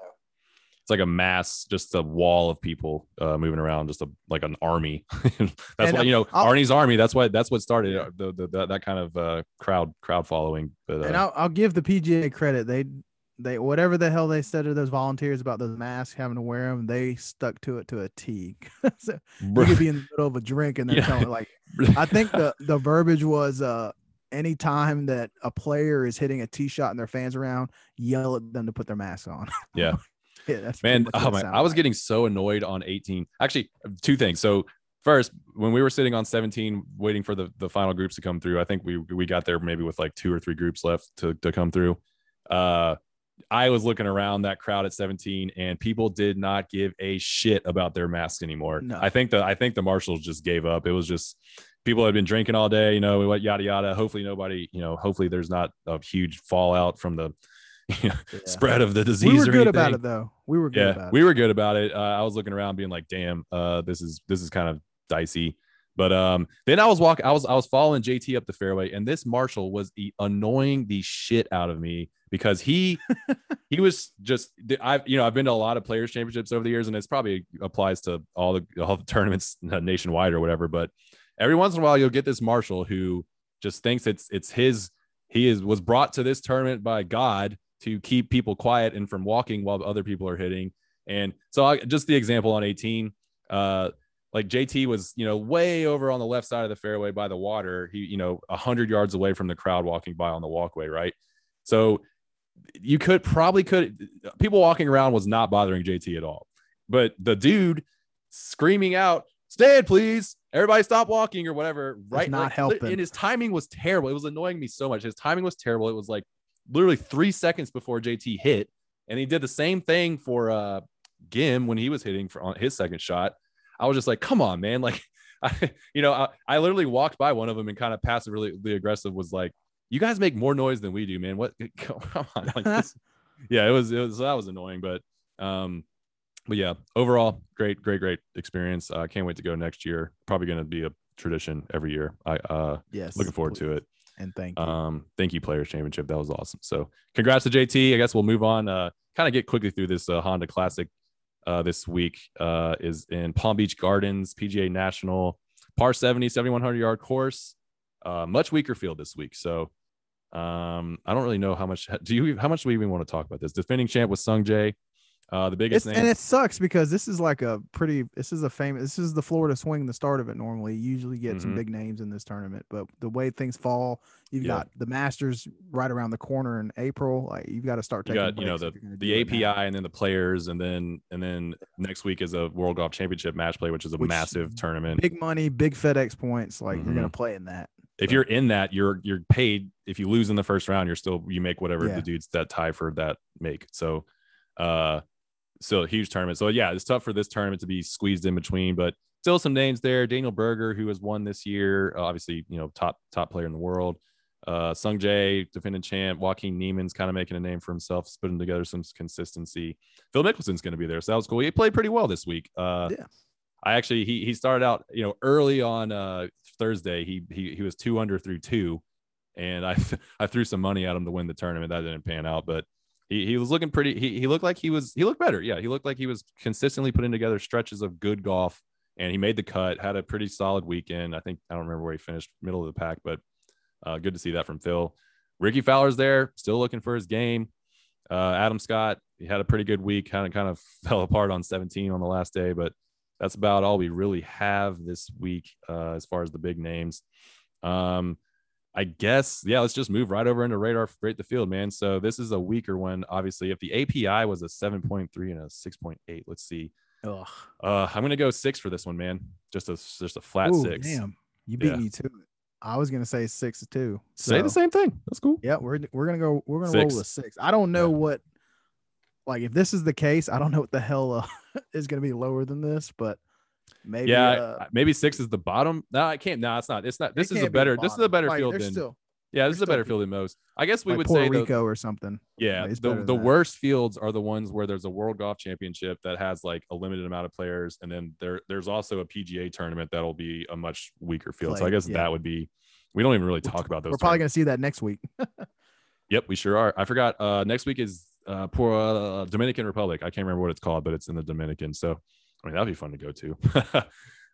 It's like a mass, just a wall of people uh, moving around, just a like an army. that's And, why you know I'll- Arnie's army. That's why that's what started uh, the, the, the that kind of uh, crowd crowd following. But uh, and I'll, I'll give the PGA credit. They they whatever the hell they said to those volunteers about those masks having to wear them, they stuck to it to a T. so you could be in the middle of a drink and they're Yeah. telling like I think the the verbiage was uh any time that a player is hitting a tee shot and their fans around, yell at them to put their mask on. Yeah. yeah, that's man oh my i was like. getting so annoyed on 18 actually two things. So first when we were sitting on 17 waiting for the the final groups to come through i think we we got there maybe with like two or three groups left to, to come through. Uh i was looking around that crowd at 17 and people did not give a shit about their masks anymore. No. i think the i think the marshals just gave up. It was just people had been drinking all day you know what yada yada. Hopefully nobody you know hopefully there's not a huge fallout from the you know, Yeah. spread of the disease We were good about it though. We were good yeah about we it. were good about it uh, i was looking around being like damn uh this is this is kind of dicey but um then i was walking i was i was following jt up the fairway and this marshal was e- annoying the shit out of me because he he was just i've you know i've been to a lot of players championships over the years and it's probably applies to all the all the tournaments nationwide or whatever but every once in a while you'll get this marshal who just thinks it's it's his he is was brought to this tournament by god to keep people quiet and from walking while other people are hitting. And so I, just the example on 18 uh like jt was you know way over on the left side of the fairway by the water. He you know 100 yards away from the crowd walking by on the walkway right? So you could probably could people walking around was not bothering jt at all. But the dude screaming out stand please. Everybody stop walking or whatever right? not like, helping. and his timing was terrible. It was annoying me so much. His timing was terrible. It was like literally three seconds before jt hit and he did the same thing for uh Ghim when he was hitting for on his second shot. I was just like come on man. Like I, you know I, I literally walked by one of them and kind of passively really aggressive was like you guys make more noise than we do man. What come on. Like this yeah it was it was that was annoying but um but yeah overall great great great experience. I uh, can't wait to go next year. Probably going to be a tradition every year. I uh Yes. looking forward to it And thank you. um thank you players championship. That was awesome. So congrats to jt i guess we'll move on uh kind of get quickly through this uh, honda classic uh this week uh is in palm beach gardens pga national par 70 7100 yard course uh much weaker field this week. So um i don't really know how much do you how much do we even want to talk about this? Defending champ was sung jae uh the biggest name and it sucks because this is like a pretty this is a famous this is the Florida swing the start of it normally you usually get some Mhm. big names in this tournament but the way things fall you've Yeah. got the Masters right around the corner in April like you've got to start you taking got you know the you're the API now. and then the players and then and then next week is a World Golf Championship match play, which is a Which- massive tournament. big money big FedEx points like you're Mm-hmm. gonna play in that if you're in that, you're you're paid. If you lose in the first round, you're still you make whatever Yeah. the dudes that tie for that make. So, uh, still a huge tournament. So yeah, it's tough for this tournament to be squeezed in between, but still some names there. Daniel Berger, who has won this year, obviously you know top top player in the world. Uh, Sung Jae, defending champ. Joaquin Niemann's kind of making a name for himself, putting together some consistency. Phil Mickelson's going to be there, so that was cool. He played pretty well this week. Uh, Yeah. I actually he he started out you know early on uh Thursday he he he was two under through two, and I I threw some money at him to win the tournament that didn't pan out, but he, he was looking pretty he, he looked like he was he looked better. Yeah he looked like he was consistently putting together stretches of good golf and he made the cut had a pretty solid weekend. I think I don't remember where he finished middle of the pack but uh, good to see that from Phil. Rickie Fowler's there still looking for his game. Uh, Adam Scott he had a pretty good week kind of kind of fell apart on 17 on the last day but that's about all we really have this week uh, as far as the big names. Um, I guess, yeah, let's just move right over into radar rate the field, man. So this is a weaker one. Obviously, if the API was a 7.3 and a 6.8, let's see. Ugh. Uh, I'm gonna go six for this one, man. Just a just a flat Ooh, six. damn you beat Yeah. me to it I was gonna say six to two Say the same thing. That's cool. Yeah, we're we're gonna go. We're gonna Six. roll a six. I don't know Yeah. what, like, if this is the case, I don't know what the hell uh, is gonna be lower than this, but maybe. yeah, uh, maybe six is the bottom. No, I can't. No, it's not. It's not. This is a can't be better. This is a better Like, field than. still yeah, this is a better field than most. I guess we like would Puerto say the, Rico or something. Yeah, the, the that. worst fields are the ones where there's a World Golf Championship that has like a limited amount of players, and then there there's also a PGA tournament that'll be a much weaker field. so I guess yeah. that would be. We don't even really talk about those. We're probably gonna see that next week. Yep, we sure are. I forgot. Uh, next week is uh, poor uh, Dominican Republic. I can't remember what it's called, but it's in the Dominican. So, I mean, that'd be fun to go to. uh,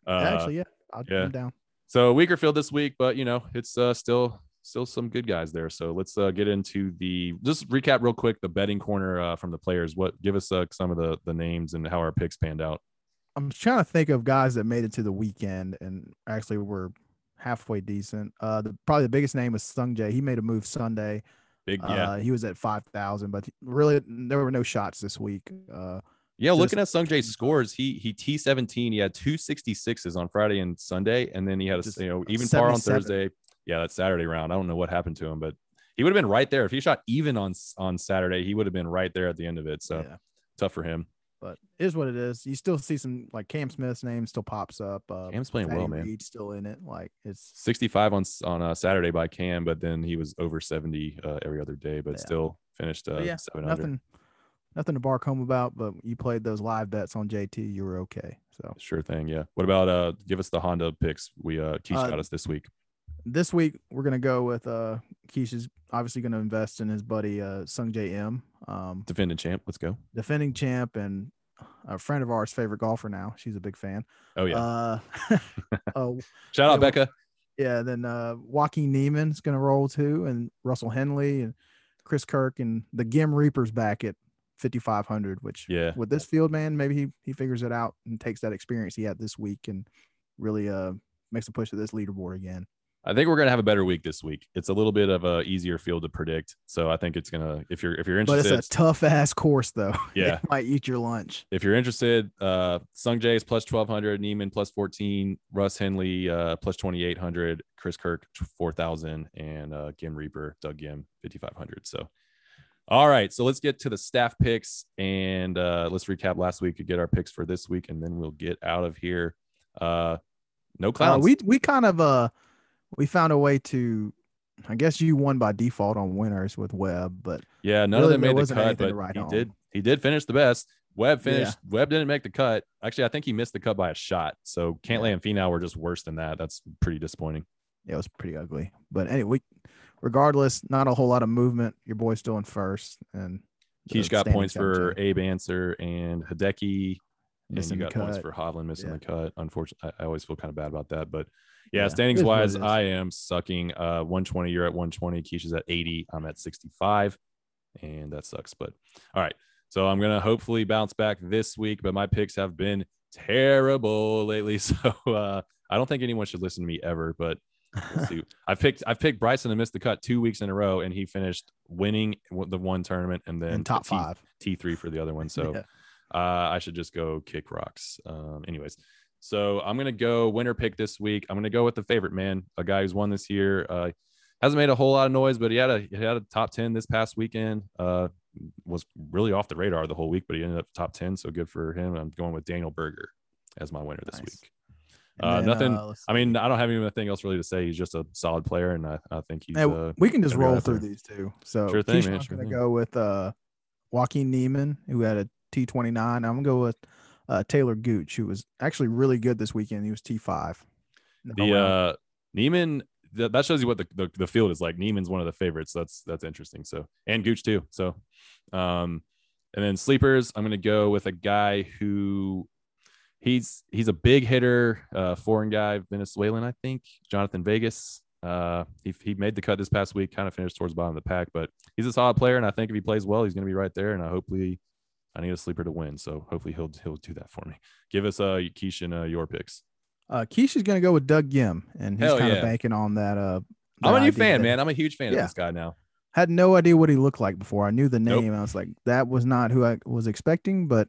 Actually, yeah, I'll yeah. I'm down. so weaker field this week, but you know, it's uh, still still some good guys there. So let's uh, get into the just recap real quick the betting corner uh, from the players. What give us uh, some of the the names and how our picks panned out. I'm trying to think of guys that made it to the weekend and actually were halfway decent. Uh, the probably the biggest name was Sung Jae. He made a move Sunday. Big yeah. Uh, he was at five thousand, but really there were no shots this week. Uh, Yeah, looking at Sungjae's scores, he he T seventeen. He had two sixty sixes on Friday and Sunday, and then he had a you know even par on Thursday. Yeah, that Saturday round. I don't know what happened to him, but he would have been right there if he shot even on on Saturday. He would have been right there at the end of it. So yeah, tough for him. but it is what it is. You still see some like Cam Smith's name still pops up. Uh, Cam's playing well, Patty man. Reed's still in it. Like it's Sixty five on on uh, Saturday by Cam, but then he was over seventy uh, every other day, but Yeah. still finished uh, but yeah, seven nothing, nothing to bark home about. But you played those live bets on JT, you were okay. So Sure thing. Yeah. What about uh? Give us the Honda picks. We uh, Keish Uh, got us this week. this week we're gonna go with uh Keish is obviously gonna invest in his buddy uh Sungjae Im, um, Defending champ. Let's go. defending champ and a friend of ours, favorite golfer now. She's a big fan. Oh yeah. Uh, oh Shout out Becca. yeah. Then uh, Joaquin Niemann's gonna roll too, and Russell Henley and Chris Kirk and the Ghim Reapers back at 5500. Which Yeah. with this field, man, maybe he he figures it out and takes that experience he had this week and really uh makes a push to this leaderboard again. I think we're gonna have a better week this week. It's a little bit of a easier field to predict, so I think it's gonna. If you're if you're interested But it's a tough ass course though. Yeah. it might eat your lunch. if you're interested, uh, Sung Jae is plus twelve hundred, Niemann plus fourteen, Russ Henley uh, plus twenty eight hundred, Chris Kirk four thousand, and uh, Ghim Reaper, Doug Ghim fifty five hundred. So, all right, so let's get to the staff picks and uh, let's recap last week and get our picks for this week, and then we'll get out of here. Uh, no Uh, clowns. we we kind of uh we found a way to. I guess you won by default on winners with Webb, but Yeah, none Really, of them made the cut, but write he home. did. He did finish the best. Webb Yeah. finished. Webb didn't make the cut. Actually, I think he missed the cut by a shot. So Cantlay and Finau were just worse than that. That's pretty disappointing. Yeah, it was pretty ugly. But anyway, regardless, not a whole lot of movement. Your boy's still in first, and Keish got points for. Abe Ancer and Hideki. And you got points for Hovland missing Yeah. the cut. Unfortunately, I I always feel kind of bad about that. But yeah, Yeah, standings it is what it wise. I am sucking. Uh, 120. You're at 120. Keish is at 80. I'm at 65, and that sucks. But all right, so I'm gonna hopefully bounce back this week. But my picks have been terrible lately, so uh, I don't think anyone should listen to me ever. But we'll see. I've picked I've picked Bryson to miss the cut two weeks in a row, and he finished winning the one tournament and then top T- five. T three for the other one. So Yeah. uh, I should just go kick rocks. Um, anyways, so I'm gonna go winner pick this week. I'm gonna go with the favorite man, a guy who's won this year. Uh, hasn't made a whole lot of noise, but he had a he had a top ten this past weekend. Uh, was really off the radar the whole week, but he ended up top ten, so good for him. I'm going with Daniel Berger as my winner this Nice. week. Uh, then, nothing- uh, I mean, I don't have anything else really to say. He's just a solid player, and I, I think he's Hey, uh, we can just roll through there. these two. So Sure thing, man, sure gonna thing. go with uh Joaquin Niemann, who had a T twenty nine. I'm gonna go with uh Talor Gooch, who was actually really good this weekend. He was T five. the uh Niemann th- that shows you what the, the, the field is like. Niemann's one of the favorites. That's that's interesting. So and Gooch too. So um and then sleepers, I'm gonna go with a guy who he's he's a big hitter, uh foreign guy, Venezuelan, I think, Jhonattan Vegas. Uh he, he made the cut this past week, kind of finished towards the bottom of the pack, but he's a solid player, and I think if he plays well, he's gonna be right there. And I hopefully I need a sleeper to win. So hopefully he'll he'll do that for me. Give us uh Keish and uh, your picks. Uh Keisha's gonna go with Doug Ghim, and he's kind yeah. of banking on that uh I'm a new fan, that- man. I'm a huge fan Yeah. of this guy now. had no idea what he looked like before. I knew the Nope. name. I was like, that was not who I was expecting, but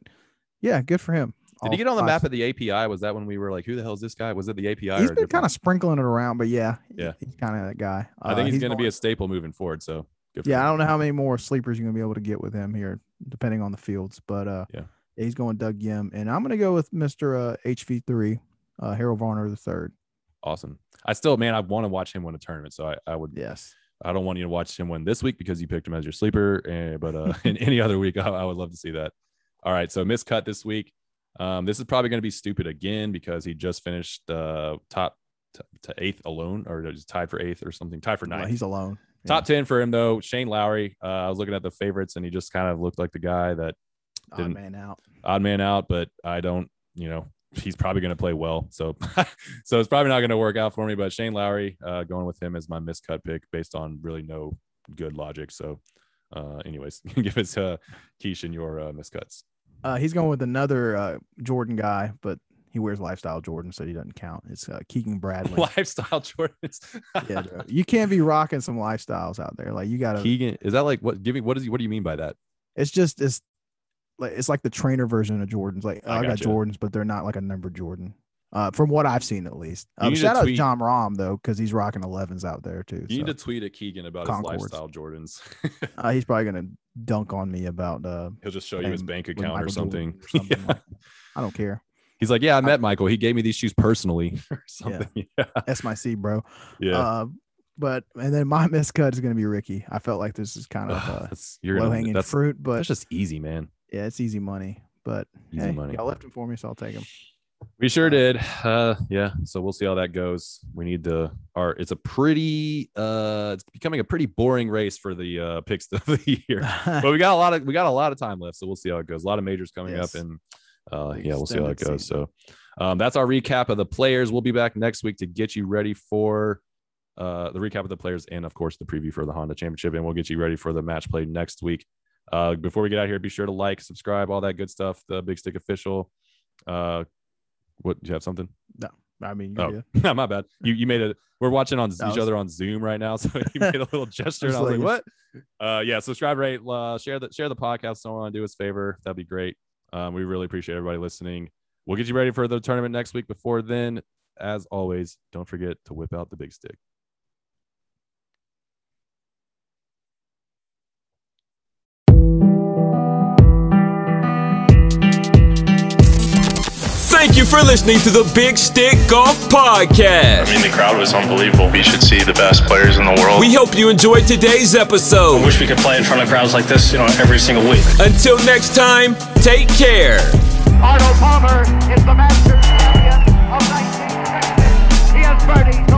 yeah, good for him. Did he get on the map of the API? Was that when we were like, "Who the hell is this guy?" Was it the API? He's been kind of sprinkling it around, but yeah, Yeah. he's kind of that guy. I think Uh, he's, going to be a staple moving forward. So good. For Yeah, I don't know how many more sleepers you're gonna be able to get with him here, depending on the fields. But uh, Yeah. he's going Doug Ghim, and I'm gonna go with Mister uh, HV3, uh, Harold Varner the third. Awesome. I still, man, I want to watch him win a tournament. So I, I would. Yes, I don't want you to watch him win this week because you picked him as your sleeper. eh, but uh, in any other week, I, I would love to see that. All right. So miscut this week. Um, this is probably going to be stupid again because he just finished uh, top t- to eighth alone, or just tied for eighth or something, tied for ninth. he's alone. Top ten for him though. Shane Lowry. Uh, I was looking at the favorites, and he just kind of looked like the guy that Odd man out. odd man out. But I don't, you know, he's probably going to play well. So, so it's probably not going to work out for me. But Shane Lowry, uh, going with him as my miscut pick based on really no good logic. So, uh, anyways, give us uh, Keish and your uh, miscuts. Uh, he's going with another uh, Jordan guy, but he wears lifestyle Jordan, so he doesn't count. It's uh, Keegan Bradley. Lifestyle Jordans. yeah, bro. you can't be rocking some lifestyles out there. Like you gotta. Keegan, is that like what? Give me what is he? What do you mean by that? it's just it's like it's like the trainer version of Jordans. Like I I, got gotcha. Jordans, but they're not like a number Jordan. Uh, from what I've seen, at least. Um, shout out to tweet- Jon Rahm though, because he's rocking 11s out there too. You need to tweet at Keegan about Concords. his lifestyle Jordans. uh, he's probably gonna dunk on me about uh, He'll just show you his bank account or something. Or something Yeah. like. I don't care. He's like, yeah, I met Michael. He gave me these shoes personally or something. Yeah. That's my C, bro. Yeah. Uh, but and then my miscut is gonna be Rickie. I felt like this is kind of uh, that's you're low gonna, hanging that's, fruit, but that's just easy, man. yeah, it's easy money. But Easy hey, money. y'all left him for me, so I'll take him. We sure did. Uh yeah. So we'll see how that goes. We need the our it's a pretty uh it's becoming a pretty boring race for the uh picks of the year. but we got a lot of we got a lot of time left, so we'll see how it goes. A lot of majors coming Yes. up, and uh, yeah, we'll see how it goes. So um, that's our recap of the players. We'll be back next week to get you ready for uh, the recap of the players and of course the preview for the Honda Championship, and we'll get you ready for the match play next week. Uh, before we get out here, be sure to like, subscribe, all that good stuff. The Big Stick Official. Uh, what? Do you have something? No, I mean, Oh, good. my bad. You you made it. We're watching on each other on Zoom right now, so you made a little gesture, and I was like, like- "What?" Uh, yeah. Subscribe, rate, uh, share the share the podcast. Someone do us a favor, that'd be great. Um, we really appreciate everybody listening. We'll get you ready for the tournament next week. Before then, as always, don't forget to whip out the big stick. Thank you for listening to the Big Stick Golf Podcast. I mean, the crowd was unbelievable. We should see the best players in the world. We hope you enjoyed today's episode. I wish we could play in front of crowds like this, you know, every single week. Until next time, take care. Arnold Palmer is the master champion of 1960. He has birdied.